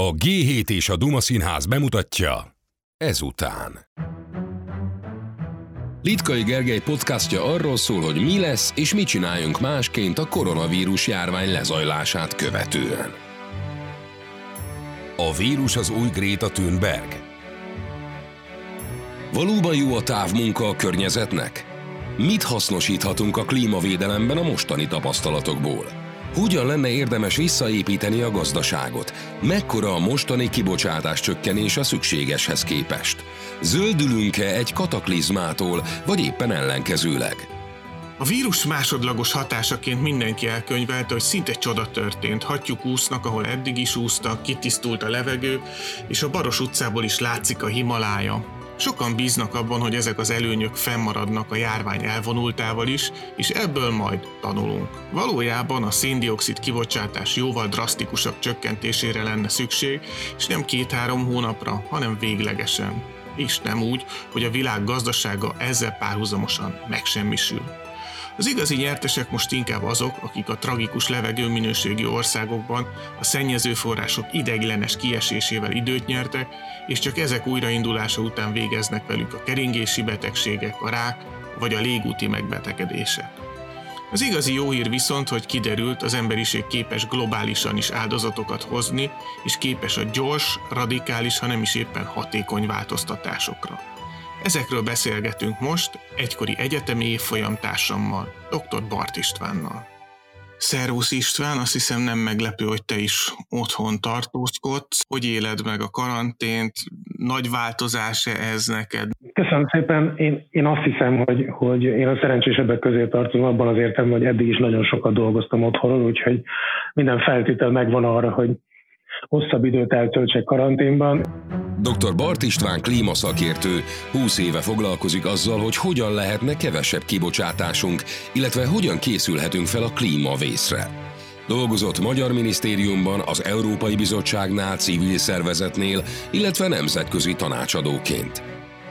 A G7 és a Duma Színház bemutatja ezután. Litkai Gergely podcastja arról szól, hogy mi lesz és mit csináljunk másként a koronavírus járvány lezajlását követően. A vírus az új Greta Thunberg. Valóban jó a távmunka a környezetnek? Mit hasznosíthatunk a klímavédelemben a mostani tapasztalatokból? Hogyan lenne érdemes visszaépíteni a gazdaságot? Mekkora a mostani kibocsátás csökkenés a szükségeshez képest? Zöldülünk-e egy kataklizmától, vagy éppen ellenkezőleg? A vírus másodlagos hatásaként mindenki elkönyvelte, hogy szinte csoda történt. Hatjuk úsznak, ahol eddig is úsztak, kitisztult a levegő, és a Baros utcából is látszik a Himalája. Sokan bíznak abban, hogy ezek az előnyök fennmaradnak a járvány elvonultával is, és ebből majd tanulunk. Valójában a széndiokszid kibocsátás jóval drasztikusabb csökkentésére lenne szükség, és nem két-három hónapra, hanem véglegesen. És nem úgy, hogy a világ gazdasága ezzel párhuzamosan megsemmisül. Az igazi nyertesek most inkább azok, akik a tragikus levegőminőségi országokban a szennyező források ideiglenes kiesésével időt nyertek, és csak ezek újraindulása után végeznek velük a keringési betegségek, a rák vagy a légúti megbetegedések. Az igazi jó hír viszont, hogy kiderült, az emberiség képes globálisan is áldozatokat hozni, és képes a gyors, radikális, ha nem is éppen hatékony változtatásokra. Ezekről beszélgetünk most egykori egyetemi évfolyam társammal, dr. Bart Istvánnal. Szervusz István, azt hiszem nem meglepő, hogy te is otthon tartózkodsz. Hogy éled meg a karantént? Nagy változás-e ez neked? Köszönöm szépen. Én, én azt hiszem, hogy, hogy én a szerencsésebbek közé tartozom abban az értem, hogy eddig is nagyon sokat dolgoztam otthonról, úgyhogy minden feltétel megvan arra, hogy hosszabb időt eltöltsek karanténban. Dr. Bart István klímaszakértő 20 éve foglalkozik azzal, hogy hogyan lehetne kevesebb kibocsátásunk, illetve hogyan készülhetünk fel a klímavészre. Dolgozott Magyar Minisztériumban, az Európai Bizottságnál, civil szervezetnél, illetve nemzetközi tanácsadóként.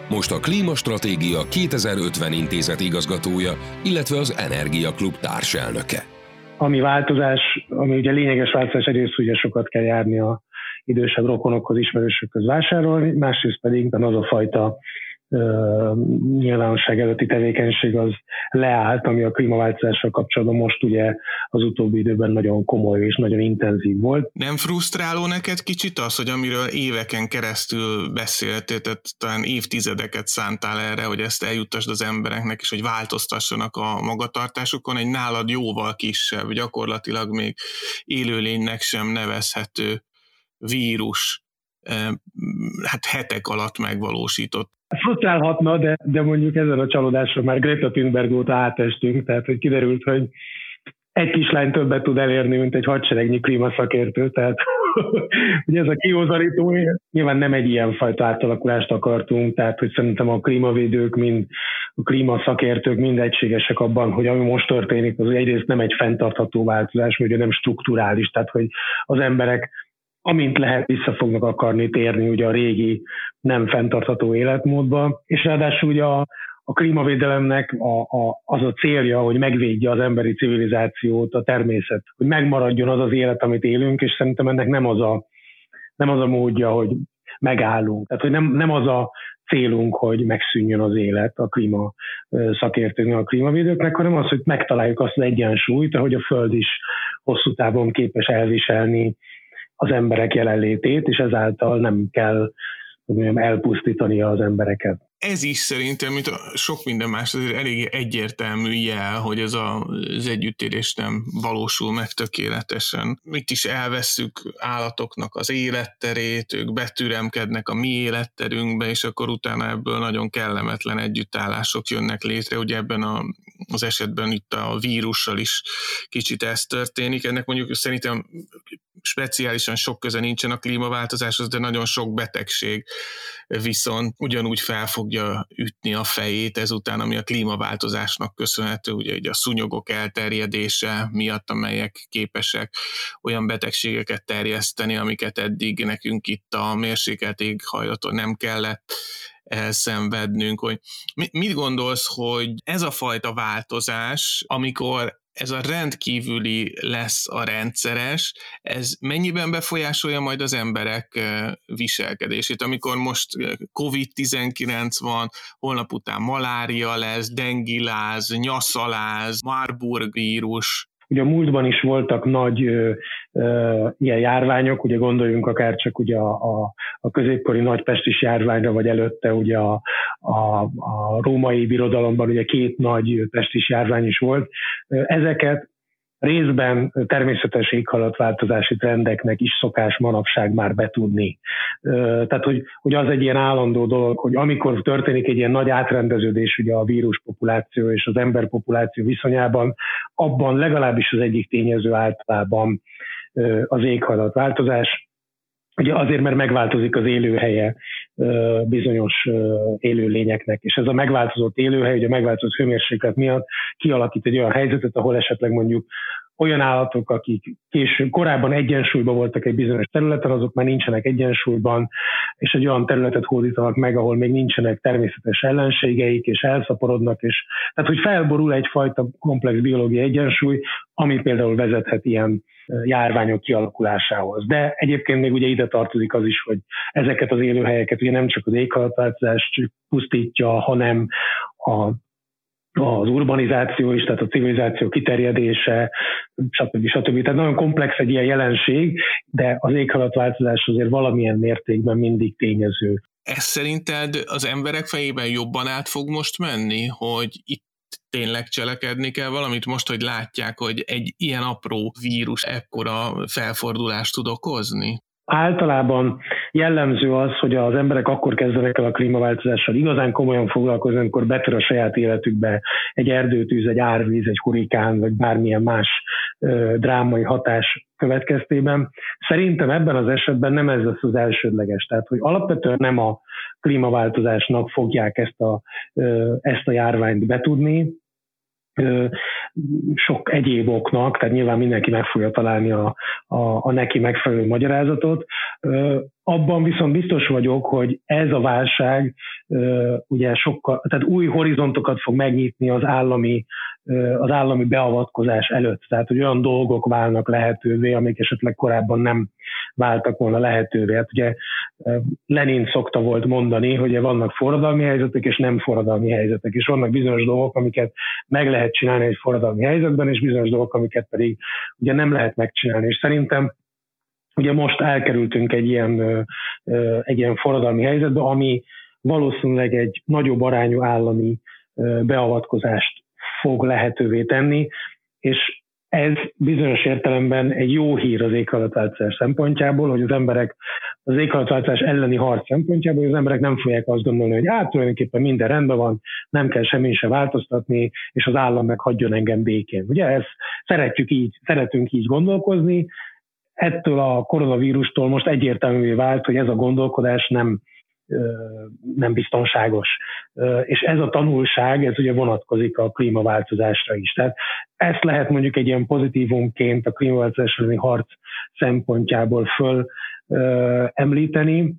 Most a Klímastratégia 2050 intézet igazgatója, illetve az Energiaklub társelnöke ami változás, ami ugye lényeges változás, egyrészt ugye sokat kell járni a idősebb rokonokhoz, ismerősökhöz vásárolni, másrészt pedig az a fajta nyilvánosság előtti tevékenység az leállt, ami a klímaváltozással kapcsolatban most ugye az utóbbi időben nagyon komoly és nagyon intenzív volt. Nem frusztráló neked kicsit az, hogy amiről éveken keresztül beszéltél, tehát talán évtizedeket szántál erre, hogy ezt eljuttasd az embereknek, és hogy változtassanak a magatartásukon, egy nálad jóval kisebb, gyakorlatilag még élőlénynek sem nevezhető vírus hát hetek alatt megvalósított. Frusztrálhatna, de, de mondjuk ezen a csalódásra már Greta Thunberg óta átestünk, tehát hogy kiderült, hogy egy kislány többet tud elérni, mint egy hadseregnyi klímaszakértő, tehát hogy ez a kiózarító, nyilván nem egy ilyen fajta átalakulást akartunk, tehát hogy szerintem a klímavédők, mind a klímaszakértők mind egységesek abban, hogy ami most történik, az egyrészt nem egy fenntartható változás, vagy nem strukturális, tehát hogy az emberek amint lehet vissza fognak akarni térni ugye a régi nem fenntartható életmódba, és ráadásul ugye a, a klímavédelemnek a, a, az a célja, hogy megvédje az emberi civilizációt, a természet, hogy megmaradjon az az élet, amit élünk, és szerintem ennek nem az a, nem az a módja, hogy megállunk. Tehát, hogy nem, nem az a célunk, hogy megszűnjön az élet a klíma szakértőknek, a klímavédőknek, hanem az, hogy megtaláljuk azt az egyensúlyt, ahogy a Föld is hosszú távon képes elviselni az emberek jelenlétét, és ezáltal nem kell mondjam, elpusztítani az embereket ez is szerintem, mint a sok minden más, azért elég egyértelmű jel, hogy ez a, az együttérés nem valósul meg tökéletesen. Mit is elveszük állatoknak az életterét, ők betüremkednek a mi életterünkbe, és akkor utána ebből nagyon kellemetlen együttállások jönnek létre. Ugye ebben a, az esetben itt a vírussal is kicsit ez történik. Ennek mondjuk szerintem speciálisan sok köze nincsen a klímaváltozáshoz, de nagyon sok betegség viszont ugyanúgy fel fogja ütni a fejét ezután, ami a klímaváltozásnak köszönhető, ugye, ugye a szúnyogok elterjedése miatt, amelyek képesek olyan betegségeket terjeszteni, amiket eddig nekünk itt a mérsékelt éghajlaton nem kellett elszenvednünk, hogy mit gondolsz, hogy ez a fajta változás, amikor ez a rendkívüli lesz a rendszeres, ez mennyiben befolyásolja majd az emberek viselkedését, amikor most COVID-19 van, holnap után malária lesz, dengiláz, nyaszaláz, Marburg vírus, Ugye a múltban is voltak nagy ö, ö, ilyen járványok, ugye gondoljunk akár csak ugye a, a, a középkori nagypestis járványra, vagy előtte ugye a, a, a római birodalomban ugye két nagy pestis járvány is volt. Ezeket részben természetes éghajlatváltozási trendeknek is szokás manapság már betudni. Tehát, hogy, hogy az egy ilyen állandó dolog, hogy amikor történik egy ilyen nagy átrendeződés ugye a víruspopuláció és az emberpopuláció viszonyában, abban legalábbis az egyik tényező általában az éghajlatváltozás, Ugye azért, mert megváltozik az élőhelye bizonyos élőlényeknek, és ez a megváltozott élőhely, ugye a megváltozott hőmérséklet miatt kialakít egy olyan helyzetet, ahol esetleg mondjuk olyan állatok, akik később, korábban egyensúlyban voltak egy bizonyos területen, azok már nincsenek egyensúlyban, és egy olyan területet hódítanak meg, ahol még nincsenek természetes ellenségeik, és elszaporodnak, és tehát, hogy felborul egyfajta komplex biológiai egyensúly, ami például vezethet ilyen járványok kialakulásához. De egyébként még ugye ide tartozik az is, hogy ezeket az élőhelyeket ugye nem csak az éghajlatváltozás pusztítja, hanem a az urbanizáció is, tehát a civilizáció kiterjedése, stb. stb. Tehát nagyon komplex egy ilyen jelenség, de az éghajlatváltozás azért valamilyen mértékben mindig tényező. Ez szerinted az emberek fejében jobban át fog most menni, hogy itt tényleg cselekedni kell valamit most, hogy látják, hogy egy ilyen apró vírus ekkora felfordulást tud okozni? Általában jellemző az, hogy az emberek akkor kezdenek el a klímaváltozással igazán komolyan foglalkozni, amikor betör a saját életükbe egy erdőtűz, egy árvíz, egy hurikán, vagy bármilyen más ö, drámai hatás következtében. Szerintem ebben az esetben nem ez lesz az elsődleges. Tehát, hogy alapvetően nem a klímaváltozásnak fogják ezt a, ö, ezt a járványt betudni, sok egyéb oknak, tehát nyilván mindenki meg fogja találni a, a, a neki megfelelő magyarázatot. Abban viszont biztos vagyok, hogy ez a válság ugye sokkal, tehát új horizontokat fog megnyitni az állami az állami beavatkozás előtt. Tehát, hogy olyan dolgok válnak lehetővé, amik esetleg korábban nem váltak volna lehetővé. Hát ugye Lenin szokta volt mondani, hogy vannak forradalmi helyzetek és nem forradalmi helyzetek, és vannak bizonyos dolgok, amiket meg lehet csinálni egy forradalmi helyzetben, és bizonyos dolgok, amiket pedig ugye nem lehet megcsinálni. És szerintem ugye most elkerültünk egy ilyen, egy ilyen forradalmi helyzetbe, ami valószínűleg egy nagyobb arányú állami beavatkozást fog lehetővé tenni, és ez bizonyos értelemben egy jó hír az éghajlatváltozás szempontjából, hogy az emberek az éghajlatváltozás elleni harc szempontjából, hogy az emberek nem fogják azt gondolni, hogy át tulajdonképpen minden rendben van, nem kell semmi se változtatni, és az állam meg hagyjon engem békén. Ugye ezt szeretjük így, szeretünk így gondolkozni, ettől a koronavírustól most egyértelművé vált, hogy ez a gondolkodás nem nem biztonságos. És ez a tanulság, ez ugye vonatkozik a klímaváltozásra is. Tehát ezt lehet mondjuk egy ilyen pozitívumként a klímaváltozás elleni harc szempontjából föl említeni.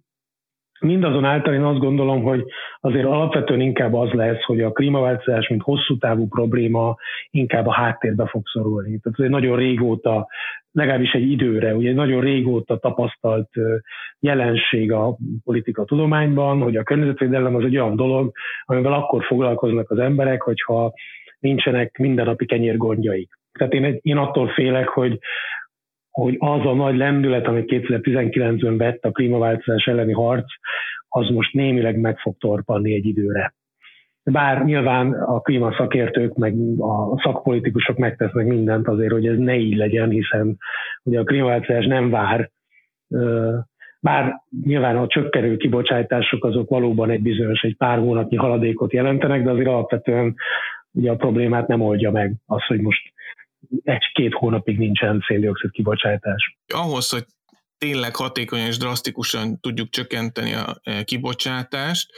Mindazonáltal én azt gondolom, hogy azért alapvetően inkább az lesz, hogy a klímaváltozás, mint hosszú távú probléma inkább a háttérbe fog szorulni. Tehát egy nagyon régóta legalábbis egy időre, ugye nagyon régóta tapasztalt jelenség a politika tudományban, hogy a környezetvédelem az egy olyan dolog, amivel akkor foglalkoznak az emberek, hogyha nincsenek mindennapi kenyérgondjaik. Tehát én, én attól félek, hogy, hogy az a nagy lendület, amit 2019-ben vett a klímaváltozás elleni harc, az most némileg meg fog torpanni egy időre bár nyilván a klímaszakértők, meg a szakpolitikusok megtesznek mindent azért, hogy ez ne így legyen, hiszen ugye a klímaváltozás nem vár, bár nyilván a csökkenő kibocsátások azok valóban egy bizonyos, egy pár hónapnyi haladékot jelentenek, de azért alapvetően ugye a problémát nem oldja meg az, hogy most egy-két hónapig nincsen széndiokszid kibocsátás. Ahhoz, hogy tényleg hatékonyan és drasztikusan tudjuk csökkenteni a kibocsátást,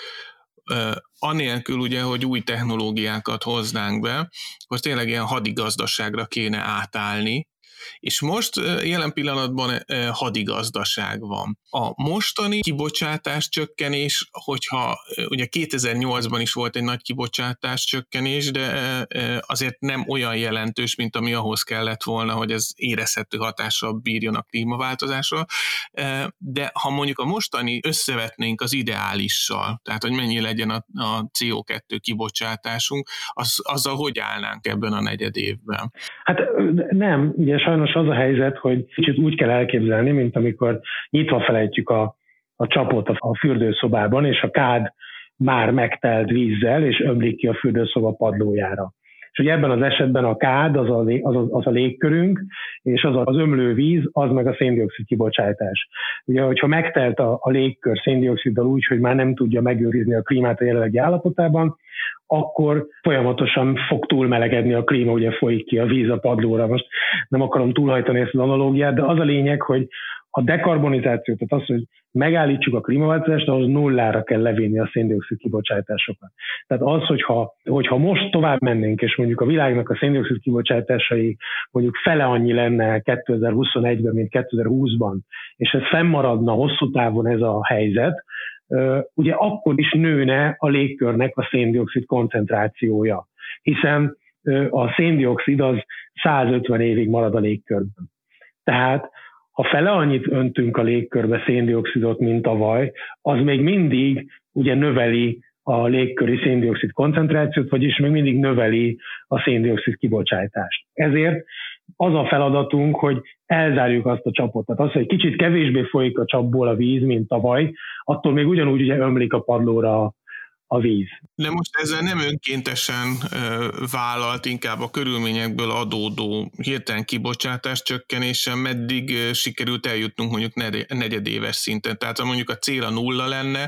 anélkül ugye, hogy új technológiákat hoznánk be, hogy tényleg ilyen hadigazdaságra kéne átállni, És most jelen pillanatban hadigazdaság van. A mostani kibocsátás csökkenés, hogyha ugye 2008-ban is volt egy nagy kibocsátás csökkenés, de azért nem olyan jelentős, mint ami ahhoz kellett volna, hogy ez érezhető hatással bírjon a klímaváltozásra. De ha mondjuk a mostani összevetnénk az ideálissal, tehát hogy mennyi legyen a, a CO2 kibocsátásunk, az, azzal hogy állnánk ebben a negyed évben? Hát nem, ugye sajnos az a helyzet, hogy kicsit úgy kell elképzelni, mint amikor nyitva felejtjük a, a csapot a fürdőszobában, és a kád már megtelt vízzel, és ömlik ki a fürdőszoba padlójára. És ugye ebben az esetben a kád az a, az a, az a légkörünk, és az az ömlő víz, az meg a széndiokszid kibocsátás. Ugye, hogyha megtelt a, a légkör széndioksziddal úgy, hogy már nem tudja megőrizni a klímát a jelenlegi állapotában, akkor folyamatosan fog túlmelegedni a klíma, ugye folyik ki a víz a padlóra. Most nem akarom túlhajtani ezt az analógiát, de az a lényeg, hogy a dekarbonizáció, tehát az, hogy megállítsuk a klímaváltozást, ahhoz nullára kell levinni a széndiokszid kibocsátásokat. Tehát az, hogyha, hogyha most tovább mennénk, és mondjuk a világnak a széndiokszid kibocsátásai mondjuk fele annyi lenne 2021-ben, mint 2020-ban, és ez fennmaradna hosszú távon ez a helyzet, ugye akkor is nőne a légkörnek a széndiokszid koncentrációja, hiszen a széndiokszid az 150 évig marad a légkörben. Tehát ha fele annyit öntünk a légkörbe széndiokszidot, mint tavaly, az még mindig ugye növeli a légköri széndiokszid koncentrációt, vagyis még mindig növeli a széndiokszid kibocsátást. Ezért az a feladatunk, hogy elzárjuk azt a csapot. Tehát az, hogy kicsit kevésbé folyik a csapból a víz, mint tavaly, attól még ugyanúgy ugye ömlik a padlóra a víz. De most ezzel nem önkéntesen vállalt, inkább a körülményekből adódó hirtelen kibocsátás csökkenésen, meddig sikerült eljutnunk mondjuk negyedéves szinten. Tehát ha mondjuk a cél a nulla lenne,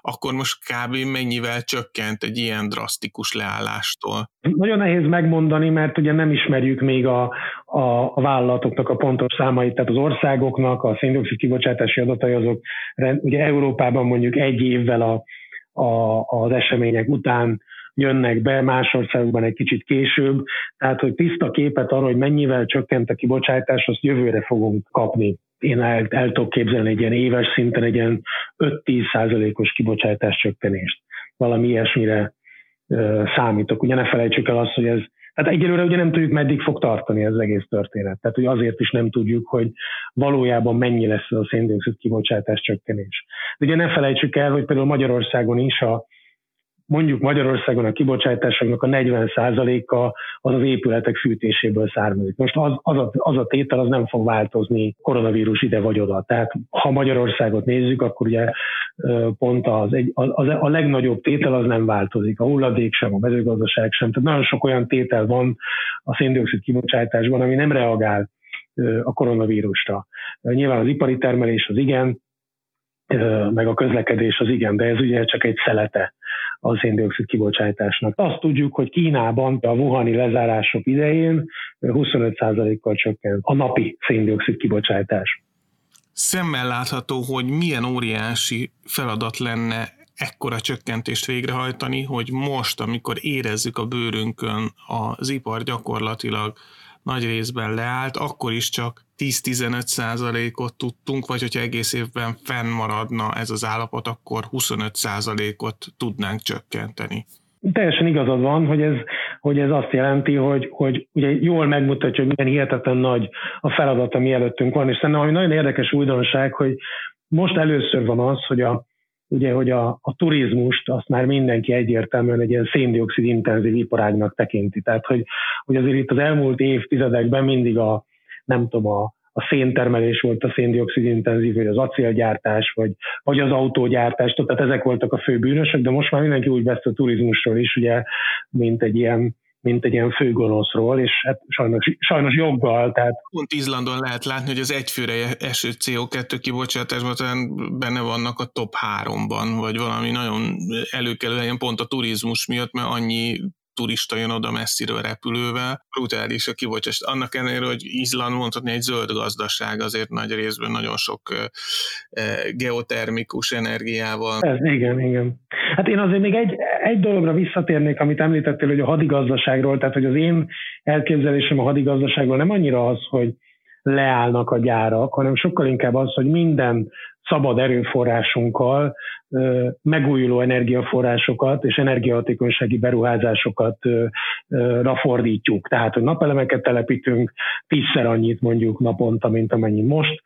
akkor most kb. mennyivel csökkent egy ilyen drasztikus leállástól? Nagyon nehéz megmondani, mert ugye nem ismerjük még a, a, a vállalatoknak a pontos számait, tehát az országoknak a széndiokszid kibocsátási adatai azok ugye Európában mondjuk egy évvel a a, az események után jönnek be, más országokban egy kicsit később, tehát hogy tiszta képet arról, hogy mennyivel csökkent a kibocsátás, azt jövőre fogunk kapni. Én el, el tudok képzelni egy ilyen éves szinten egy ilyen 5-10 százalékos kibocsátás csökkenést. Valami ilyesmire ö, számítok. Ugye ne felejtsük el azt, hogy ez tehát egyelőre ugye nem tudjuk, meddig fog tartani ez az egész történet. Tehát hogy azért is nem tudjuk, hogy valójában mennyi lesz a széndiokszid kibocsátás csökkenés. De ugye ne felejtsük el, hogy például Magyarországon is a mondjuk Magyarországon a kibocsátásoknak a 40%-a az az épületek fűtéséből származik. Most az, az, a, az a tétel az nem fog változni koronavírus ide vagy oda. Tehát ha Magyarországot nézzük, akkor ugye pont az, egy, az, a legnagyobb tétel az nem változik. A hulladék sem, a mezőgazdaság sem. Tehát nagyon sok olyan tétel van a széndiokszid kibocsátásban, ami nem reagál a koronavírusra. Nyilván az ipari termelés az igen, meg a közlekedés az igen, de ez ugye csak egy szelete a széndiokszid kibocsátásnak. Azt tudjuk, hogy Kínában a Wuhani lezárások idején 25%-kal csökkent a napi széndiokszid kibocsátás. Szemmel látható, hogy milyen óriási feladat lenne ekkora csökkentést végrehajtani, hogy most, amikor érezzük a bőrünkön az ipar gyakorlatilag nagy részben leállt, akkor is csak 10-15 százalékot tudtunk, vagy hogyha egész évben fennmaradna ez az állapot, akkor 25 százalékot tudnánk csökkenteni. Teljesen igazad van, hogy ez, hogy ez azt jelenti, hogy, hogy ugye jól megmutatja, hogy milyen hihetetlen nagy a feladat, ami előttünk van, és szerintem ami nagyon érdekes újdonság, hogy most először van az, hogy a, ugye, hogy a, a turizmust azt már mindenki egyértelműen egy ilyen széndiokszid intenzív iparágnak tekinti. Tehát, hogy, hogy azért itt az elmúlt évtizedekben mindig a, nem tudom, a, a széntermelés volt a széndiokszid intenzív, vagy az acélgyártás, vagy, vagy az autógyártás, tehát ezek voltak a fő bűnösök, de most már mindenki úgy vesz a turizmusról is, ugye, mint egy ilyen mint egy ilyen főgonoszról, és hát sajnos, sajnos joggal. Tehát... Pont Izlandon lehet látni, hogy az egyfőre eső CO2 kibocsátásban benne vannak a top háromban, vagy valami nagyon előkelő helyen pont a turizmus miatt, mert annyi turista jön oda messziről repülővel, brutális a kibocsás. Annak ellenére, hogy Izland mondhatni egy zöld gazdaság, azért nagy részben nagyon sok geotermikus energiával. Ez, igen, igen. Hát én azért még egy, egy dologra visszatérnék, amit említettél, hogy a hadigazdaságról, tehát hogy az én elképzelésem a hadigazdaságról nem annyira az, hogy leállnak a gyárak, hanem sokkal inkább az, hogy minden szabad erőforrásunkkal megújuló energiaforrásokat és energiahatékonysági beruházásokat rafordítjuk. Tehát, hogy napelemeket telepítünk, tízszer annyit mondjuk naponta, mint amennyi most,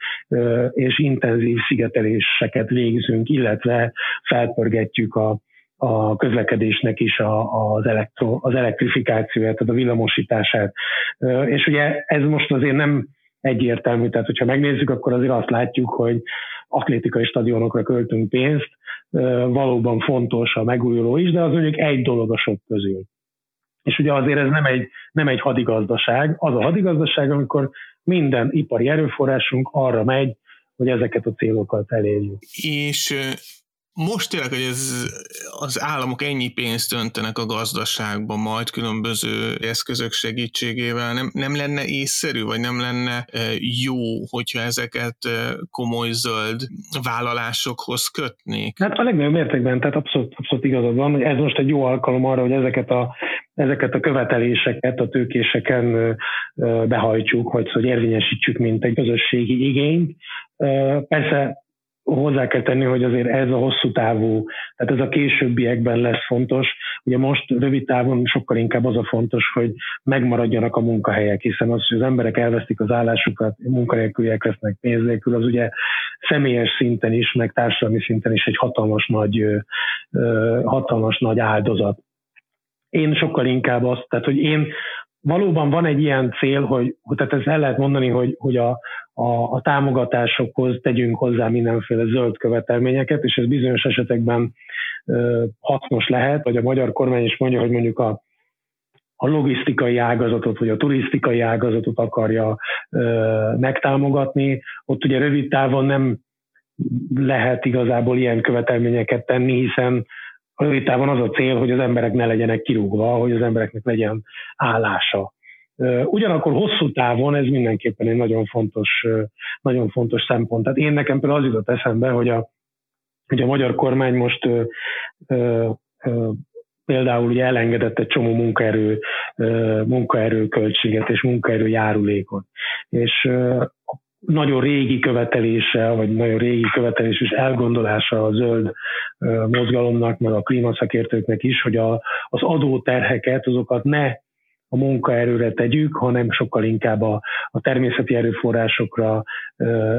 és intenzív szigeteléseket végzünk, illetve felpörgetjük a, a közlekedésnek is az, elektro, az elektrifikációját, tehát a villamosítását. És ugye ez most azért nem egyértelmű, tehát hogyha megnézzük, akkor azért azt látjuk, hogy atlétikai stadionokra költünk pénzt, valóban fontos a megújuló is, de az mondjuk egy dolog a sok közül. És ugye azért ez nem egy, nem egy hadigazdaság, az a hadigazdaság, amikor minden ipari erőforrásunk arra megy, hogy ezeket a célokat elérjük. És most tényleg, hogy ez, az államok ennyi pénzt öntenek a gazdaságba majd különböző eszközök segítségével, nem, nem lenne észszerű, vagy nem lenne e, jó, hogyha ezeket e, komoly zöld vállalásokhoz kötnék? Hát a legnagyobb mértékben, tehát abszolút, abszolút igazad van, hogy ez most egy jó alkalom arra, hogy ezeket a, ezeket a követeléseket a tőkéseken behajtsuk, hogy, hogy érvényesítsük, mint egy közösségi igényt. Persze hozzá kell tenni, hogy azért ez a hosszú távú, tehát ez a későbbiekben lesz fontos. Ugye most rövid távon sokkal inkább az a fontos, hogy megmaradjanak a munkahelyek, hiszen az, hogy az emberek elvesztik az állásukat, munkanélküliek lesznek pénz nélkül, az ugye személyes szinten is, meg társadalmi szinten is egy hatalmas nagy, hatalmas nagy áldozat. Én sokkal inkább azt, tehát hogy én valóban van egy ilyen cél, hogy, tehát ezt el lehet mondani, hogy, hogy a, a, a támogatásokhoz tegyünk hozzá mindenféle zöld követelményeket, és ez bizonyos esetekben ö, hasznos lehet, vagy a magyar kormány is mondja, hogy mondjuk a, a logisztikai ágazatot, vagy a turisztikai ágazatot akarja ö, megtámogatni. Ott ugye rövid távon nem lehet igazából ilyen követelményeket tenni, hiszen rövid távon az a cél, hogy az emberek ne legyenek kirúgva, hogy az embereknek legyen állása. Ugyanakkor hosszú távon ez mindenképpen egy nagyon fontos, nagyon fontos szempont. Tehát én nekem például az jutott eszembe, hogy a, hogy a magyar kormány most ö, ö, ö, például ugye elengedett egy csomó munkaerő, munkaerő költséget és munkaerő járulékot. És nagyon régi követelése, vagy nagyon régi követelés és elgondolása a zöld mozgalomnak, meg a klímaszakértőknek is, hogy a, az adóterheket, azokat ne a munkaerőre tegyük, hanem sokkal inkább a, a természeti erőforrásokra,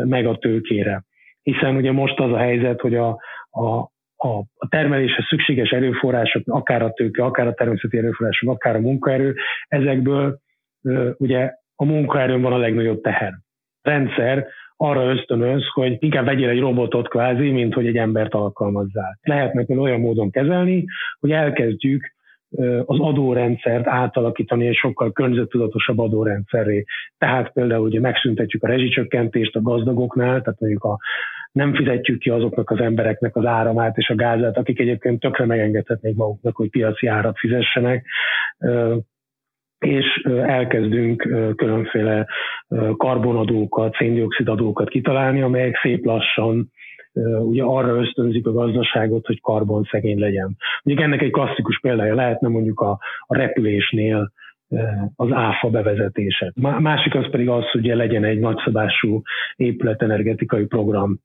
meg a tőkére. Hiszen ugye most az a helyzet, hogy a, a, a, termeléshez szükséges erőforrások, akár a tőke, akár a természeti erőforrások, akár a munkaerő, ezekből ugye a munkaerőn van a legnagyobb teher. Rendszer arra ösztönöz, hogy inkább vegyél egy robotot kvázi, mint hogy egy embert alkalmazzál. Lehetnek olyan módon kezelni, hogy elkezdjük az adórendszert átalakítani egy sokkal környezettudatosabb adórendszerré. Tehát például ugye megszüntetjük a rezsicsökkentést a gazdagoknál, tehát mondjuk a, nem fizetjük ki azoknak az embereknek az áramát és a gázát, akik egyébként tökre megengedhetnék maguknak, hogy piaci árat fizessenek, és elkezdünk különféle karbonadókat, széndiokszidadókat kitalálni, amelyek szép lassan ugye arra ösztönzik a gazdaságot, hogy karbon szegény legyen. Mondjuk ennek egy klasszikus példája lehetne mondjuk a, a repülésnél az áfa bevezetése. Másik az pedig az, hogy legyen egy nagyszabású épületenergetikai program.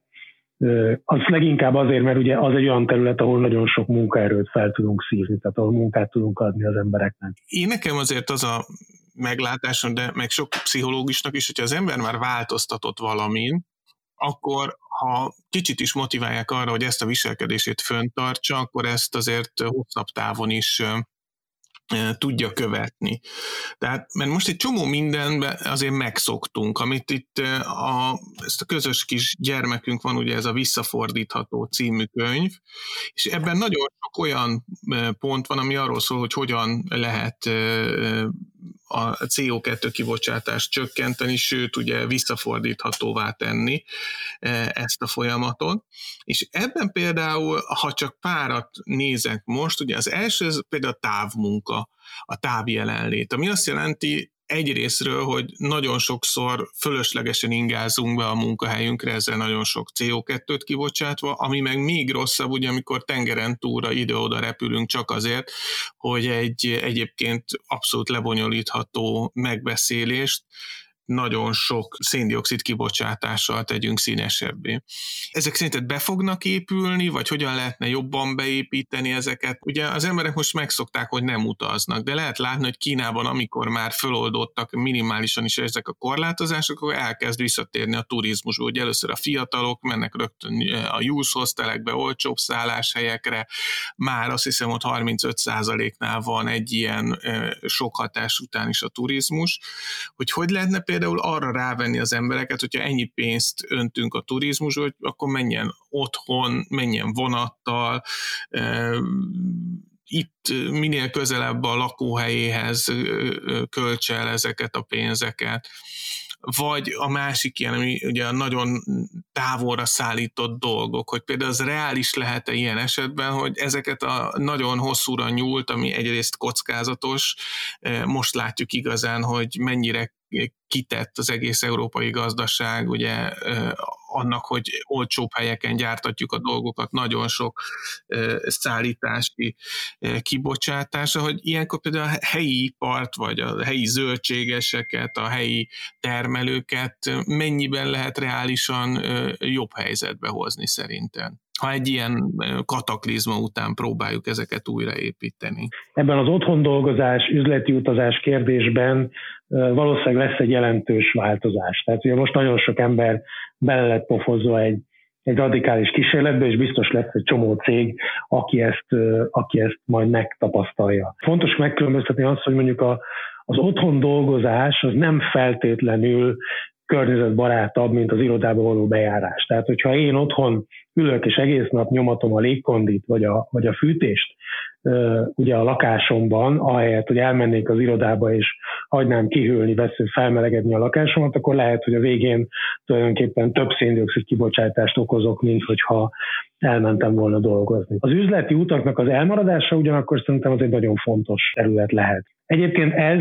Az leginkább azért, mert ugye az egy olyan terület, ahol nagyon sok munkaerőt fel tudunk szívni, tehát ahol munkát tudunk adni az embereknek. Én nekem azért az a meglátásom, de meg sok pszichológusnak is, hogyha az ember már változtatott valamin, akkor ha kicsit is motiválják arra, hogy ezt a viselkedését föntartsa, akkor ezt azért hosszabb távon is tudja követni. Tehát, mert most egy csomó mindenben azért megszoktunk, amit itt a, ezt a közös kis gyermekünk van, ugye ez a Visszafordítható című könyv, és ebben nagyon sok olyan pont van, ami arról szól, hogy hogyan lehet a CO2 kibocsátást csökkenteni, sőt ugye visszafordíthatóvá tenni ezt a folyamatot. És ebben például, ha csak párat nézek most, ugye az első például a távmunka, a távjelenlét, ami azt jelenti, egyrésztről, hogy nagyon sokszor fölöslegesen ingázunk be a munkahelyünkre, ezzel nagyon sok CO2-t kibocsátva, ami meg még rosszabb, ugye amikor tengeren túlra ide-oda repülünk csak azért, hogy egy egyébként abszolút lebonyolítható megbeszélést nagyon sok széndiokszid kibocsátással tegyünk színesebbé. Ezek szerinted be fognak épülni, vagy hogyan lehetne jobban beépíteni ezeket? Ugye az emberek most megszokták, hogy nem utaznak, de lehet látni, hogy Kínában, amikor már föloldottak minimálisan is ezek a korlátozások, akkor elkezd visszatérni a turizmus. Ugye először a fiatalok mennek rögtön a youth hostelekbe, olcsóbb szálláshelyekre, már azt hiszem, hogy 35%-nál van egy ilyen sok hatás után is a turizmus, hogy hogy lehetne például arra rávenni az embereket, hogyha ennyi pénzt öntünk a turizmusba, hogy akkor menjen otthon, menjen vonattal, itt minél közelebb a lakóhelyéhez költse el ezeket a pénzeket. Vagy a másik ilyen, ami ugye nagyon távolra szállított dolgok, hogy például az reális lehet-e ilyen esetben, hogy ezeket a nagyon hosszúra nyúlt, ami egyrészt kockázatos, most látjuk igazán, hogy mennyire kitett az egész európai gazdaság, ugye annak, hogy olcsóbb helyeken gyártatjuk a dolgokat, nagyon sok szállítási kibocsátása, hogy ilyenkor például a helyi ipart, vagy a helyi zöldségeseket, a helyi termelőket mennyiben lehet reálisan jobb helyzetbe hozni szerintem ha egy ilyen kataklizma után próbáljuk ezeket újraépíteni. Ebben az otthon dolgozás, üzleti utazás kérdésben valószínűleg lesz egy jelentős változás. Tehát ugye most nagyon sok ember bele lett pofozva egy, egy radikális kísérletbe, és biztos lesz egy csomó cég, aki ezt, aki ezt majd megtapasztalja. Fontos megkülönböztetni azt, hogy mondjuk a, az otthon dolgozás az nem feltétlenül környezetbarátabb, mint az irodába való bejárás. Tehát, hogyha én otthon ülök és egész nap nyomatom a légkondit, vagy a, vagy a fűtést, ugye a lakásomban, ahelyett, hogy elmennék az irodába és hagynám kihűlni, vesző, felmelegedni a lakásomat, akkor lehet, hogy a végén tulajdonképpen több széndiokszid kibocsátást okozok, mint hogyha elmentem volna dolgozni. Az üzleti utaknak az elmaradása ugyanakkor szerintem az egy nagyon fontos terület lehet. Egyébként ez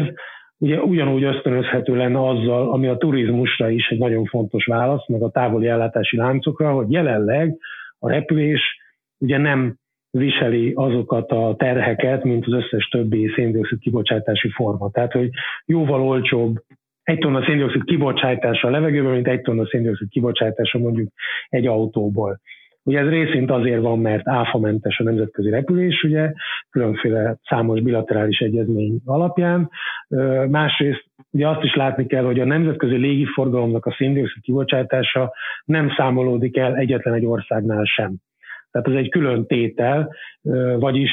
ugye ugyanúgy ösztönözhető lenne azzal, ami a turizmusra is egy nagyon fontos válasz, meg a távoli ellátási láncokra, hogy jelenleg a repülés ugye nem viseli azokat a terheket, mint az összes többi széndiokszid kibocsátási forma. Tehát, hogy jóval olcsóbb egy tonna széndiokszid kibocsátása a levegőben, mint egy tonna széndiokszid kibocsátása mondjuk egy autóból. Ugye ez részint azért van, mert áfamentes a nemzetközi repülés, ugye, különféle számos bilaterális egyezmény alapján. Másrészt ugye azt is látni kell, hogy a nemzetközi légiforgalomnak a széndiokszid kibocsátása nem számolódik el egyetlen egy országnál sem. Tehát ez egy külön tétel, vagyis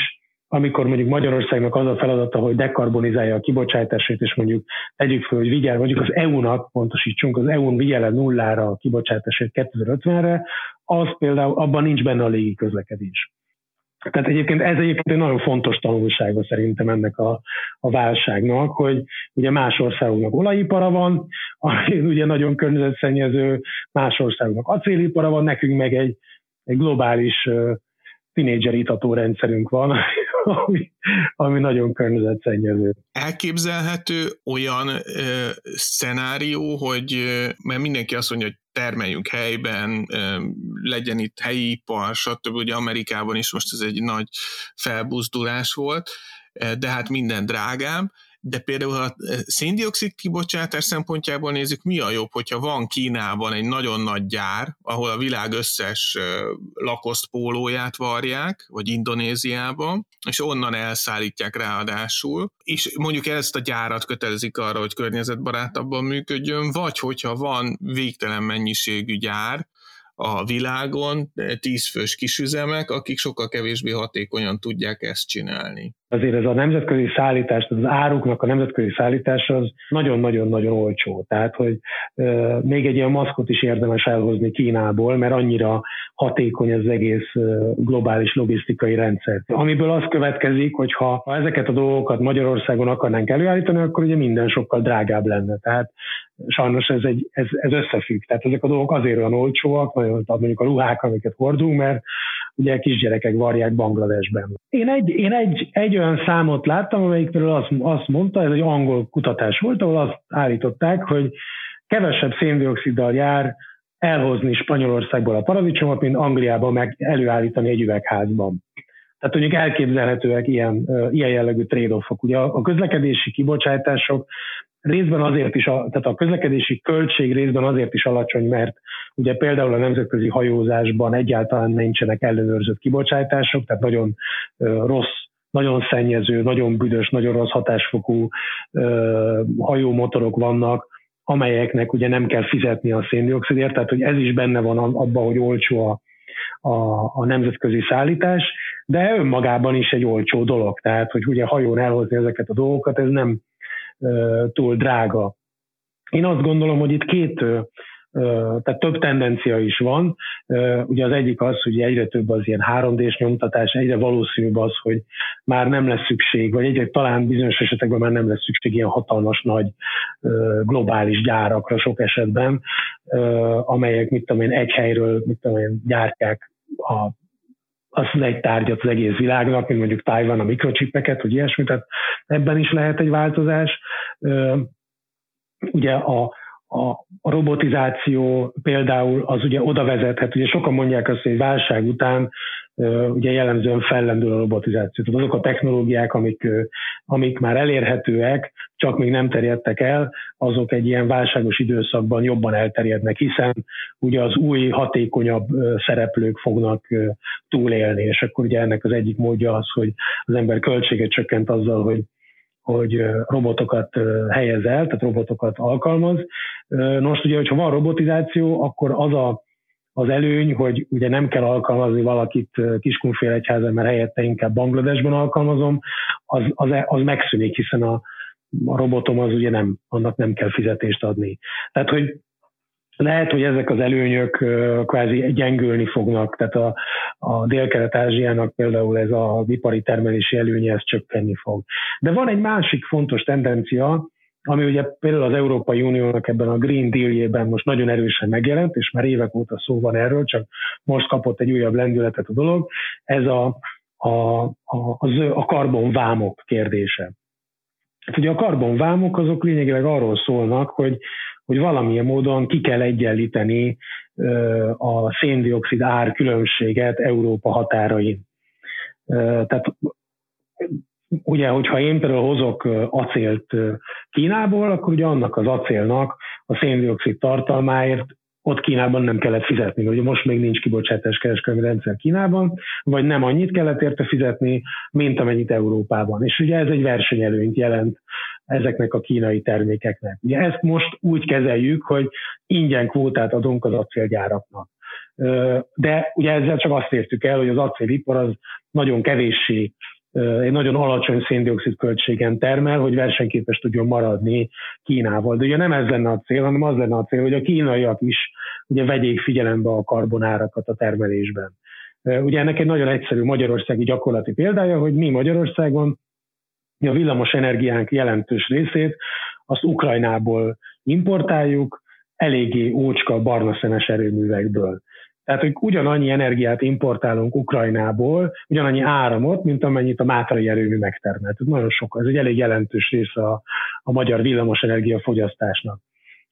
amikor mondjuk Magyarországnak az a feladata, hogy dekarbonizálja a kibocsátását, és mondjuk tegyük fel, hogy vigyel, mondjuk az EU-nak, pontosítsunk, az EU-n vigyele nullára a kibocsátását 2050-re, az például abban nincs benne a légi közlekedés. Tehát egyébként ez egyébként egy nagyon fontos tanulsága szerintem ennek a, a válságnak, hogy ugye más országoknak olajipara van, ami ugye nagyon környezetszennyező, más országoknak acélipara van, nekünk meg egy, egy globális tinédzser itató rendszerünk van, ami, ami nagyon környezetszennyező. Elképzelhető olyan ö, szenárió, hogy mert mindenki azt mondja, hogy termeljünk helyben, legyen itt helyi ipar, stb. Ugye Amerikában is most ez egy nagy felbuzdulás volt, de hát minden drágám, de például ha széndiokszid kibocsátás szempontjából nézzük, mi a jobb, hogyha van Kínában egy nagyon nagy gyár, ahol a világ összes lakoszt pólóját varják, vagy Indonéziában, és onnan elszállítják ráadásul, és mondjuk ezt a gyárat kötelezik arra, hogy környezetbarátabban működjön, vagy hogyha van végtelen mennyiségű gyár, a világon tízfős kisüzemek, akik sokkal kevésbé hatékonyan tudják ezt csinálni azért ez a nemzetközi szállítás, az áruknak a nemzetközi szállítás az nagyon-nagyon-nagyon olcsó. Tehát, hogy még egy ilyen maszkot is érdemes elhozni Kínából, mert annyira hatékony az egész globális logisztikai rendszer. Amiből az következik, hogy ha ezeket a dolgokat Magyarországon akarnánk előállítani, akkor ugye minden sokkal drágább lenne. Tehát sajnos ez, egy, ez, ez összefügg. Tehát ezek a dolgok azért olyan olcsóak, nagyon, mondjuk a ruhák, amiket hordunk, mert ugye kisgyerekek varják Bangladesben. Én egy, én egy, egy olyan számot láttam, amelyikről azt, azt mondta, ez egy angol kutatás volt, ahol azt állították, hogy kevesebb széndioksziddal jár elhozni Spanyolországból a paradicsomot, mint Angliában meg előállítani egy üvegházban. Tehát mondjuk elképzelhetőek ilyen, ilyen jellegű trade-offok. Ugye a közlekedési kibocsátások részben azért is, a, tehát a közlekedési költség részben azért is alacsony, mert ugye például a nemzetközi hajózásban egyáltalán nincsenek ellenőrzött kibocsátások, tehát nagyon rossz nagyon szennyező, nagyon büdös, nagyon rossz hatásfokú hajómotorok vannak, amelyeknek ugye nem kell fizetni a széndiokszidért, tehát hogy ez is benne van abban, hogy olcsó a, a, a nemzetközi szállítás, de önmagában is egy olcsó dolog. Tehát, hogy ugye hajón elhozni ezeket a dolgokat, ez nem túl drága. Én azt gondolom, hogy itt két tehát több tendencia is van. Ugye az egyik az, hogy egyre több az ilyen 3D-s nyomtatás, egyre valószínűbb az, hogy már nem lesz szükség, vagy egyre talán bizonyos esetekben már nem lesz szükség ilyen hatalmas nagy globális gyárakra sok esetben, amelyek, mit tudom én, egy helyről, mit tudom én, gyártják a az egy tárgyat az egész világnak, mint mondjuk Taiwan a mikrocsipeket, hogy ilyesmi, tehát ebben is lehet egy változás. Ugye a, a, robotizáció például az ugye oda vezethet, ugye sokan mondják azt, hogy válság után ugye jellemzően fellendül a robotizáció. Tehát azok a technológiák, amik, amik már elérhetőek, csak még nem terjedtek el, azok egy ilyen válságos időszakban jobban elterjednek, hiszen ugye az új, hatékonyabb szereplők fognak túlélni, és akkor ugye ennek az egyik módja az, hogy az ember költséget csökkent azzal, hogy hogy robotokat helyez el, tehát robotokat alkalmaz. Most ugye, hogyha van robotizáció, akkor az a, az előny, hogy ugye nem kell alkalmazni valakit Kiskunfélegyházan, mert helyette inkább Bangladesben alkalmazom, az, az, az megszűnik, hiszen a, a robotom az ugye nem, annak nem kell fizetést adni. Tehát, hogy lehet, hogy ezek az előnyök kvázi gyengülni fognak, tehát a, a Dél-Kelet-Ázsiának például ez a ipari termelési előnye, ez csökkenni fog. De van egy másik fontos tendencia, ami ugye például az Európai Uniónak ebben a Green Deal-jében most nagyon erősen megjelent, és már évek óta szó van erről, csak most kapott egy újabb lendületet a dolog, ez a, a, a, a karbonvámok kérdése. Hát ugye a karbonvámok azok lényegileg arról szólnak, hogy hogy valamilyen módon ki kell egyenlíteni a széndiokszid ár különbséget Európa határain. Tehát ugye, hogyha én például hozok acélt Kínából, akkor ugye annak az acélnak a széndiokszid tartalmáért ott Kínában nem kellett fizetni, ugye most még nincs kibocsátás kereskedelmi rendszer Kínában, vagy nem annyit kellett érte fizetni, mint amennyit Európában. És ugye ez egy versenyelőnyt jelent ezeknek a kínai termékeknek. Ugye ezt most úgy kezeljük, hogy ingyen kvótát adunk az acélgyáraknak. De ugye ezzel csak azt értük el, hogy az acélipar az nagyon kevéssé egy nagyon alacsony széndiokszid költségen termel, hogy versenyképes tudjon maradni Kínával. De ugye nem ez lenne a cél, hanem az lenne a cél, hogy a kínaiak is ugye vegyék figyelembe a karbonárakat a termelésben. Ugye ennek egy nagyon egyszerű magyarországi gyakorlati példája, hogy mi Magyarországon a villamos energiánk jelentős részét azt Ukrajnából importáljuk, eléggé ócska barna szemes erőművekből. Tehát, hogy ugyanannyi energiát importálunk Ukrajnából, ugyanannyi áramot, mint amennyit a Mátrai erőmű megtermelt. Ez nagyon sok, ez egy elég jelentős része a, a magyar villamosenergia fogyasztásnak.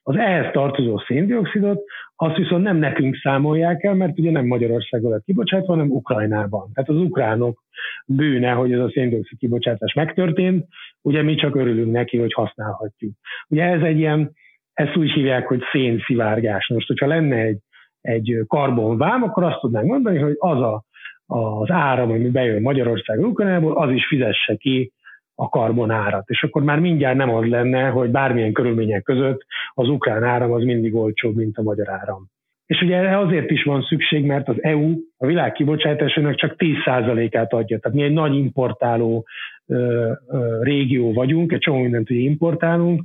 Az ehhez tartozó széndiokszidot azt viszont nem nekünk számolják el, mert ugye nem Magyarországon lett kibocsátva, hanem Ukrajnában. Tehát az ukránok bűne, hogy ez a széndiokszid kibocsátás megtörtént, ugye mi csak örülünk neki, hogy használhatjuk. Ugye ez egy ilyen, ezt úgy hívják, hogy szénszivárgás. Most, hogyha lenne egy egy karbonvám, akkor azt tudnánk mondani, hogy az a, az áram, ami bejön Magyarország Ukrajnából, az is fizesse ki a karbonárat. És akkor már mindjárt nem az lenne, hogy bármilyen körülmények között az ukrán áram az mindig olcsóbb, mint a magyar áram. És ugye azért is van szükség, mert az EU a világ kibocsátásának csak 10%-át adja. Tehát mi egy nagy importáló ö, ö, régió vagyunk, egy csomó mindent ugye importálunk,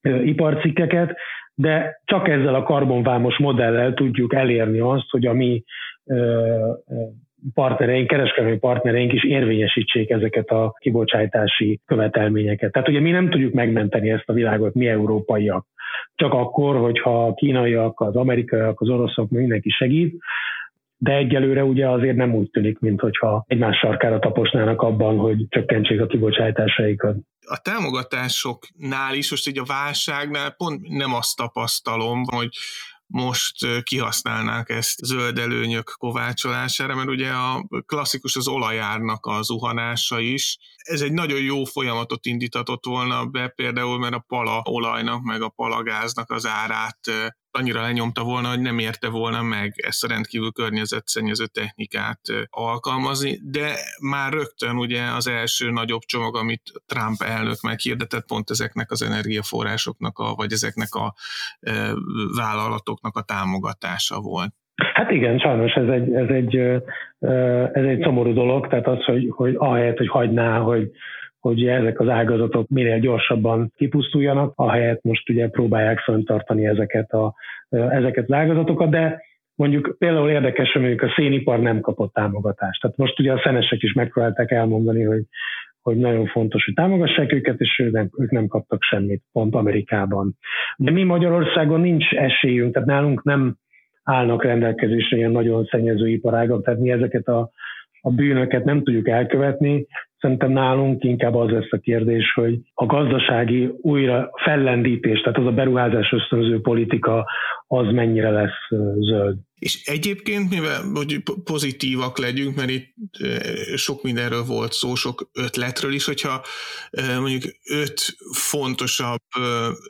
ö, iparcikkeket, de csak ezzel a karbonvámos modellel tudjuk elérni azt, hogy a mi partnereink, kereskedelmi partnereink is érvényesítsék ezeket a kibocsátási követelményeket. Tehát ugye mi nem tudjuk megmenteni ezt a világot, mi európaiak. Csak akkor, hogyha a kínaiak, az amerikaiak, az oroszok, mindenki segít, de egyelőre ugye azért nem úgy tűnik, mintha egymás sarkára taposnának abban, hogy csökkentsék a kibocsátásaikat. A támogatásoknál is, most így a válságnál pont nem azt tapasztalom, hogy most kihasználnák ezt zöld előnyök kovácsolására, mert ugye a klasszikus az olajárnak a zuhanása is. Ez egy nagyon jó folyamatot indítatott volna be, például mert a pala olajnak, meg a palagáznak az árát annyira lenyomta volna, hogy nem érte volna meg ezt a rendkívül környezetszennyező technikát alkalmazni, de már rögtön ugye az első nagyobb csomag, amit Trump elnök meghirdetett, pont ezeknek az energiaforrásoknak, a, vagy ezeknek a e, vállalatoknak a támogatása volt. Hát igen, sajnos ez egy, ez egy, ez egy szomorú dolog, tehát az, hogy, hogy ahelyett, hogy hagyná, hogy hogy ezek az ágazatok minél gyorsabban kipusztuljanak, ahelyett most ugye próbálják föntartani ezeket, a, ezeket az ágazatokat, de mondjuk például érdekes, hogy mondjuk a szénipar nem kapott támogatást. Tehát most ugye a szenesek is megpróbálták elmondani, hogy, hogy nagyon fontos, hogy támogassák őket, és ők nem, ők nem kaptak semmit, pont Amerikában. De mi Magyarországon nincs esélyünk, tehát nálunk nem állnak rendelkezésre ilyen nagyon szennyező iparágak, tehát mi ezeket a, a bűnöket nem tudjuk elkövetni, Szerintem nálunk inkább az lesz a kérdés, hogy a gazdasági újra fellendítés, tehát az a beruházás ösztönző politika, az mennyire lesz zöld. És egyébként, mivel hogy pozitívak legyünk, mert itt sok mindenről volt szó, sok ötletről is, hogyha mondjuk öt fontosabb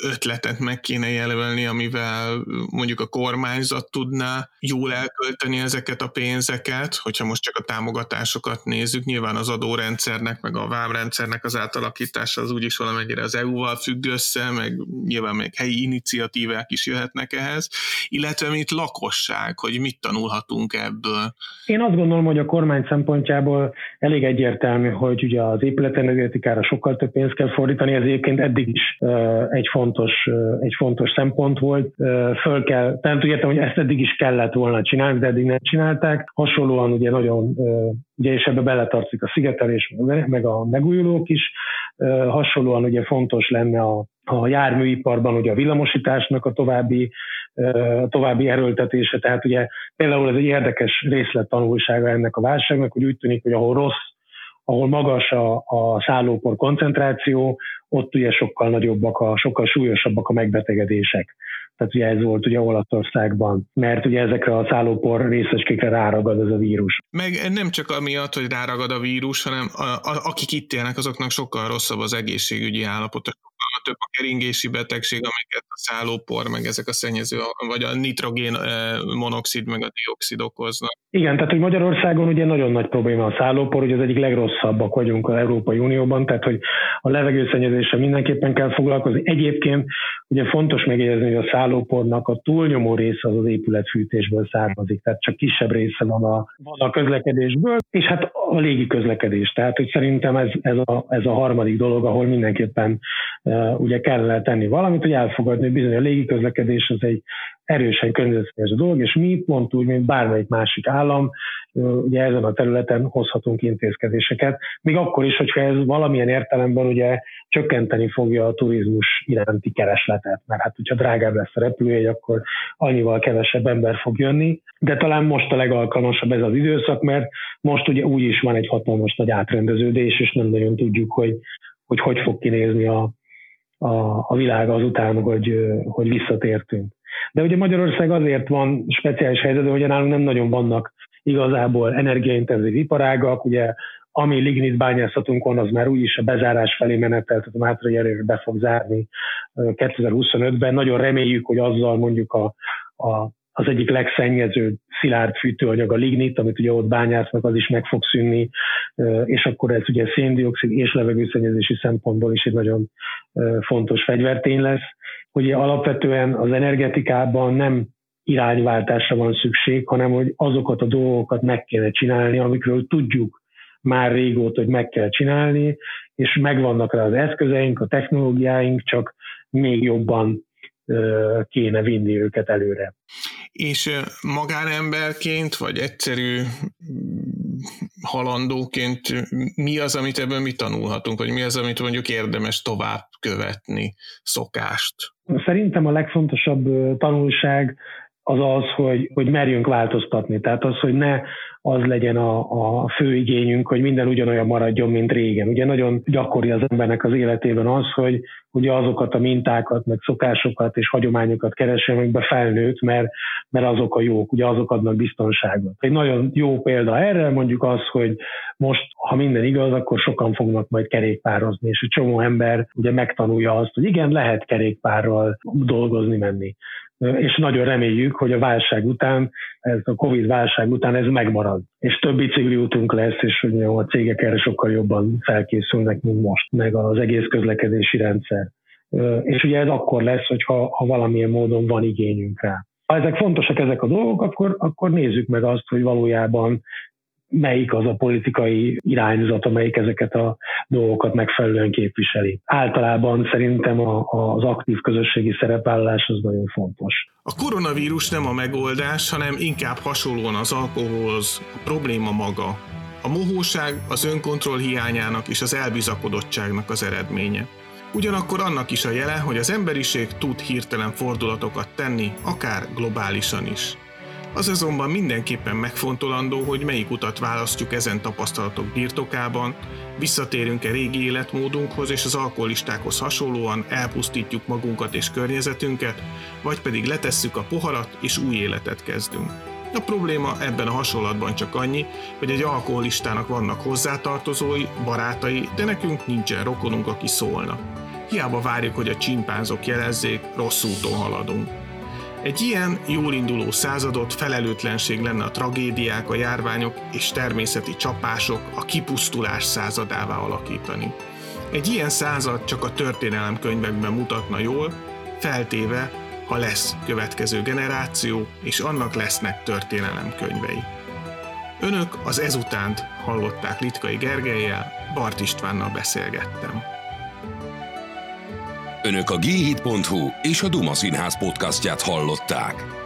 ötletet meg kéne jelölni, amivel mondjuk a kormányzat tudná jól elkölteni ezeket a pénzeket, hogyha most csak a támogatásokat nézzük, nyilván az adórendszernek, meg a vámrendszernek az átalakítása az úgyis valamennyire az EU-val függ össze, meg nyilván még helyi iniciatívák is jöhetnek ehhez, illetve mint lakosság, hogy mit tanulhatunk ebből? Én azt gondolom, hogy a kormány szempontjából elég egyértelmű, hogy ugye az épületenergetikára sokkal több pénzt kell fordítani, ez egyébként eddig is egy fontos, egy fontos szempont volt. Föl kell, tehát úgy értem, hogy ezt eddig is kellett volna csinálni, de eddig nem csinálták. Hasonlóan ugye nagyon, ugye és ebbe beletartozik a szigetelés, meg a megújulók is. Hasonlóan ugye fontos lenne a a járműiparban ugye a villamosításnak a további, további erőltetése, tehát ugye például ez egy érdekes részlet tanulsága ennek a válságnak, hogy úgy tűnik, hogy ahol rossz, ahol magas a, a szállópor koncentráció, ott ugye sokkal nagyobbak, a, sokkal súlyosabbak a megbetegedések. Tehát ugye ez volt ugye Olaszországban, mert ugye ezekre a szállópor részecskékre ráragad ez a vírus. Meg nem csak amiatt, hogy ráragad a vírus, hanem a, a, akik itt élnek, azoknak sokkal rosszabb az egészségügyi állapota, sokkal több a keringési betegség, amiket a szállópor, meg ezek a szennyező, vagy a nitrogén monoxid, meg a dioxid okoznak. Igen, tehát hogy Magyarországon ugye nagyon nagy probléma a szállópor, hogy az egyik legrosszabbak vagyunk az Európai Unióban, tehát hogy a levegőszennyezéssel mindenképpen kell foglalkozni. Egyébként ugye fontos megjegyezni, hogy a szállópornak a túlnyomó része az az épületfűtésből származik, tehát csak kisebb része van a, van a közlekedésből, és hát a légi közlekedés. Tehát, hogy szerintem ez, ez, a, ez a harmadik dolog, ahol mindenképpen uh, ugye kellene tenni valamit, hogy elfogadni, hogy bizony a légi közlekedés az egy erősen környezetszennyező dolog, és mi pont úgy, mint bármelyik másik állam, ugye ezen a területen hozhatunk intézkedéseket, még akkor is, hogyha ez valamilyen értelemben ugye csökkenteni fogja a turizmus iránti keresletet, mert hát hogyha drágább lesz a repülőjegy, akkor annyival kevesebb ember fog jönni, de talán most a legalkalmasabb ez az időszak, mert most ugye úgy is van egy hatalmas nagy átrendeződés, és nem nagyon tudjuk, hogy hogy, hogy fog kinézni a, a, a világ azután, hogy, hogy visszatértünk. De ugye Magyarország azért van speciális helyzet, hogy nálunk nem nagyon vannak igazából energiaintenzív iparágak, ugye ami lignit bányászatunk van, az már úgyis a bezárás felé menetelt, tehát a Mátrai erőre be fog zárni 2025-ben. Nagyon reméljük, hogy azzal mondjuk a, a, az egyik legszennyezőbb szilárd fűtőanyag a lignit, amit ugye ott bányásznak, az is meg fog szűnni, és akkor ez ugye széndiokszid és levegőszennyezési szempontból is egy nagyon fontos fegyvertény lesz. Ugye alapvetően az energetikában nem irányváltásra van szükség, hanem hogy azokat a dolgokat meg kéne csinálni, amikről tudjuk már régóta, hogy meg kell csinálni, és megvannak rá az eszközeink, a technológiáink, csak még jobban kéne vinni őket előre. És magánemberként, vagy egyszerű halandóként mi az, amit ebből mi tanulhatunk, vagy mi az, amit mondjuk érdemes tovább követni, szokást? Szerintem a legfontosabb tanulság az az, hogy, hogy merjünk változtatni. Tehát az, hogy ne az legyen a, a fő igényünk, hogy minden ugyanolyan maradjon, mint régen. Ugye nagyon gyakori az embernek az életében az, hogy ugye azokat a mintákat, meg szokásokat és hagyományokat keresem, amikbe felnőtt, mert, mert azok a jók, ugye azok adnak biztonságot. Egy nagyon jó példa erre mondjuk az, hogy most, ha minden igaz, akkor sokan fognak majd kerékpározni, és egy csomó ember ugye megtanulja azt, hogy igen, lehet kerékpárral dolgozni, menni és nagyon reméljük, hogy a válság után, ez a Covid válság után ez megmarad, és több bicikli útunk lesz, és hogy a cégek erre sokkal jobban felkészülnek, mint most, meg az egész közlekedési rendszer. És ugye ez akkor lesz, hogyha ha valamilyen módon van igényünk rá. Ha ezek fontosak ezek a dolgok, akkor, akkor nézzük meg azt, hogy valójában melyik az a politikai irányzat, amelyik ezeket a dolgokat megfelelően képviseli. Általában szerintem az aktív közösségi szerepvállalás az nagyon fontos. A koronavírus nem a megoldás, hanem inkább hasonlóan az alkoholhoz a probléma maga. A mohóság az önkontroll hiányának és az elbizakodottságnak az eredménye. Ugyanakkor annak is a jele, hogy az emberiség tud hirtelen fordulatokat tenni, akár globálisan is. Az azonban mindenképpen megfontolandó, hogy melyik utat választjuk ezen tapasztalatok birtokában, visszatérünk-e régi életmódunkhoz és az alkoholistákhoz hasonlóan elpusztítjuk magunkat és környezetünket, vagy pedig letesszük a poharat és új életet kezdünk. A probléma ebben a hasonlatban csak annyi, hogy egy alkoholistának vannak hozzátartozói, barátai, de nekünk nincsen rokonunk, aki szólna. Hiába várjuk, hogy a csimpánzok jelezzék, rossz úton haladunk. Egy ilyen jól induló századot felelőtlenség lenne a tragédiák, a járványok és természeti csapások a kipusztulás századává alakítani. Egy ilyen század csak a történelemkönyvekben mutatna jól, feltéve, ha lesz következő generáció, és annak lesznek történelemkönyvei. Önök az ezutánt hallották Litkai Gergelyel, Bart Istvánnal beszélgettem. Önök a g és a Duma Színház podcastját hallották.